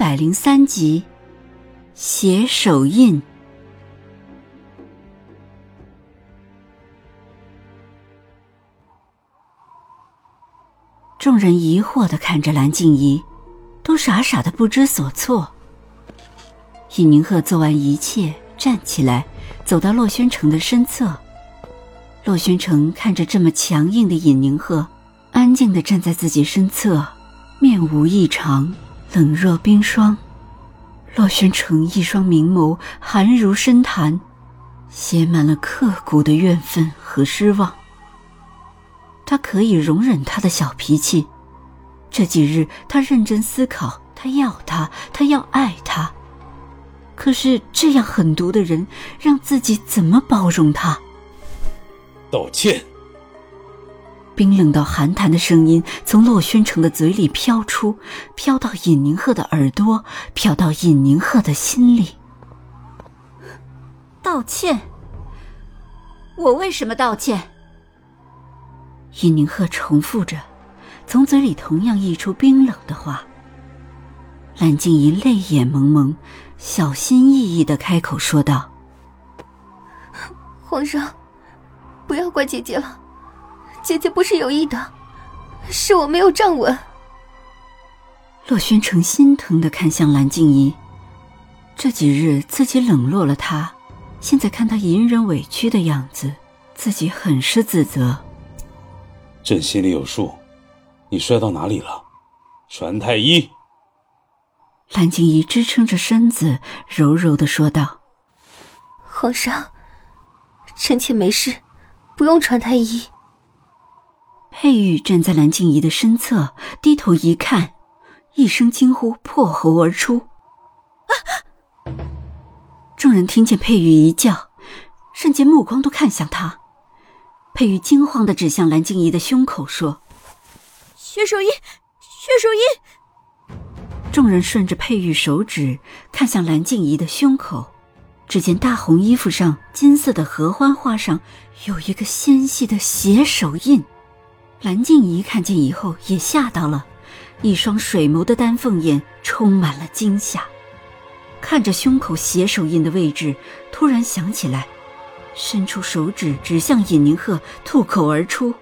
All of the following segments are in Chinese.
百零三集，写手印。众人疑惑的看着蓝静怡，都傻傻的不知所措。尹宁鹤做完一切，站起来，走到洛宣城的身侧。洛宣城看着这么强硬的尹宁鹤，安静的站在自己身侧，面无异常。冷若冰霜，洛轩城一双明眸寒如深潭，写满了刻骨的怨愤和失望。他可以容忍他的小脾气，这几日他认真思考，他要他，他要爱他。可是这样狠毒的人，让自己怎么包容他？道歉。冰冷到寒潭的声音从洛宣城的嘴里飘出，飘到尹宁鹤的耳朵，飘到尹宁鹤的心里。道歉？我为什么道歉？尹宁鹤重复着，从嘴里同样溢出冰冷的话。蓝静怡泪眼蒙蒙，小心翼翼的开口说道：“皇上，不要怪姐姐了。”姐姐不是有意的，是我没有站稳。洛轩城心疼的看向蓝静怡，这几日自己冷落了她，现在看她隐忍委屈的样子，自己很是自责。朕心里有数，你摔到哪里了？传太医。蓝静怡支撑着身子，柔柔的说道：“皇上，臣妾没事，不用传太医。”佩玉站在蓝静怡的身侧，低头一看，一声惊呼破喉而出。众人听见佩玉一叫，瞬间目光都看向他。佩玉惊慌的指向蓝静怡的胸口，说：“血手印，血手印！”众人顺着佩玉手指看向蓝静怡的胸口，只见大红衣服上金色的合欢花上有一个纤细的血手印。蓝静怡看见以后也吓到了，一双水眸的丹凤眼充满了惊吓，看着胸口血手印的位置，突然想起来，伸出手指指向尹宁鹤，吐口而出：“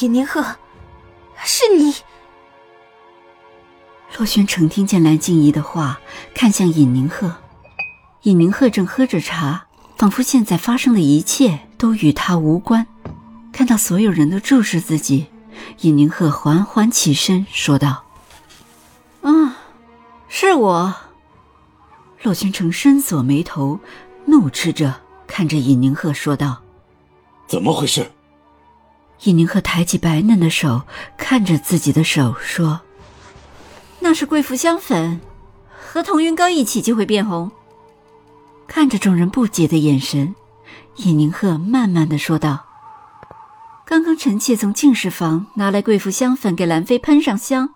尹宁鹤，是你。”洛轩成听见蓝静怡的话，看向尹宁鹤，尹宁鹤正喝着茶，仿佛现在发生的一切都与他无关。看到所有人都注视自己，尹宁鹤缓缓起身说道：“啊，是我。”洛宣城深锁眉头，怒斥着看着尹宁鹤说道：“怎么回事？”尹宁鹤抬起白嫩的手，看着自己的手说：“那是贵妇香粉，和彤云膏一起就会变红。”看着众人不解的眼神，尹宁鹤慢慢的说道。刚刚臣妾从净室房拿来贵妇香粉给兰妃喷上香，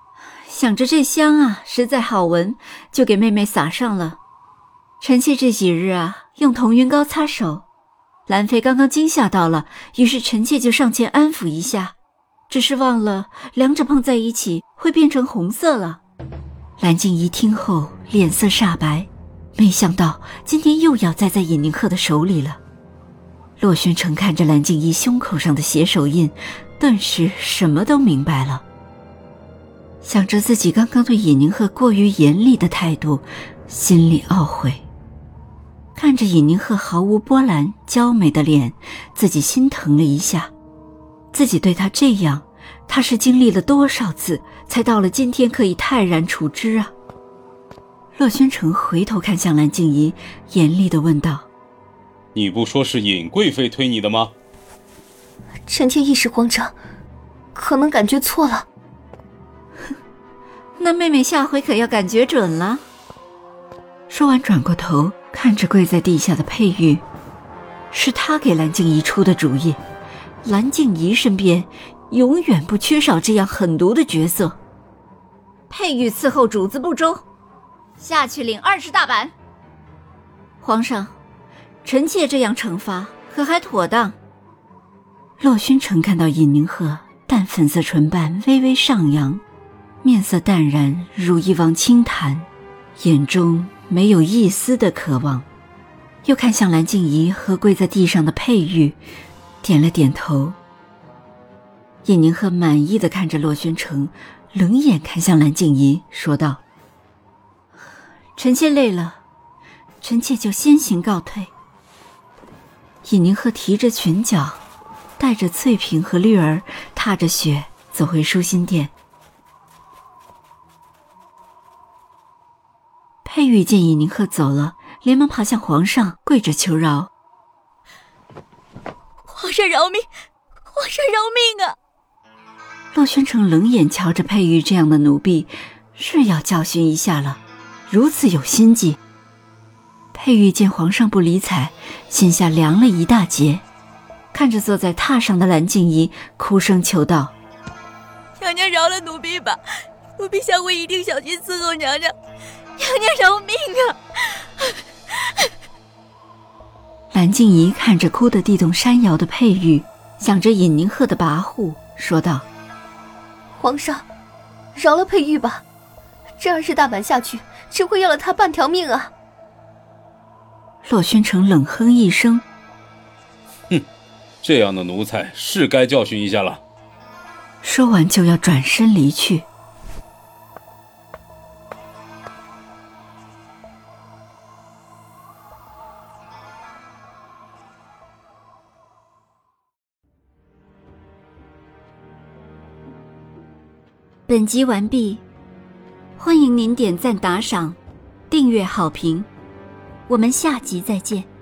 想着这香啊实在好闻，就给妹妹撒上了。臣妾这几日啊用彤云膏擦手，兰妃刚刚惊吓到了，于是臣妾就上前安抚一下，只是忘了两者碰在一起会变成红色了。蓝静怡听后脸色煞白，没想到今天又要栽在尹宁鹤的手里了。洛轩城看着蓝静怡胸口上的血手印，顿时什么都明白了。想着自己刚刚对尹宁鹤过于严厉的态度，心里懊悔。看着尹宁鹤毫无波澜、娇美的脸，自己心疼了一下。自己对他这样，他是经历了多少次，才到了今天可以泰然处之啊？洛宣城回头看向蓝静怡，严厉的问道。你不说是尹贵妃推你的吗？臣妾一时慌张，可能感觉错了。哼，那妹妹下回可要感觉准了。说完，转过头看着跪在地下的佩玉，是他给蓝静怡出的主意。蓝静怡身边永远不缺少这样狠毒的角色。佩玉伺候主子不周，下去领二十大板。皇上，臣妾这样惩罚可还妥当？洛宣城看到尹宁鹤淡粉色唇瓣微微上扬，面色淡然如一汪清潭，眼中没有一丝的渴望，又看向蓝静怡和跪在地上的佩玉，点了点头。尹宁鹤满意的看着洛宣城，冷眼看向蓝静怡，说道：“臣妾累了，臣妾就先行告退。”尹宁鹤提着裙角。带着翠萍和绿儿，踏着雪走回舒心殿。佩玉见尹宁鹤走了，连忙爬向皇上，跪着求饶：“皇上饶命！皇上饶命啊！”洛宣城冷眼瞧着佩玉这样的奴婢，是要教训一下了。如此有心计，佩玉见皇上不理睬，心下凉了一大截。看着坐在榻上的蓝静怡，哭声求道：“娘娘饶了奴婢吧，奴婢下回一定小心伺候娘娘。娘娘饶命啊！”蓝静怡看着哭得地动山摇的佩玉，想着尹宁鹤的跋扈，说道：“皇上，饶了佩玉吧，这二十大板下去，只会要了她半条命啊！”洛宣城冷哼一声。哼这样的奴才是该教训一下了。说完就要转身离去。本集完毕，欢迎您点赞、打赏、订阅、好评，我们下集再见。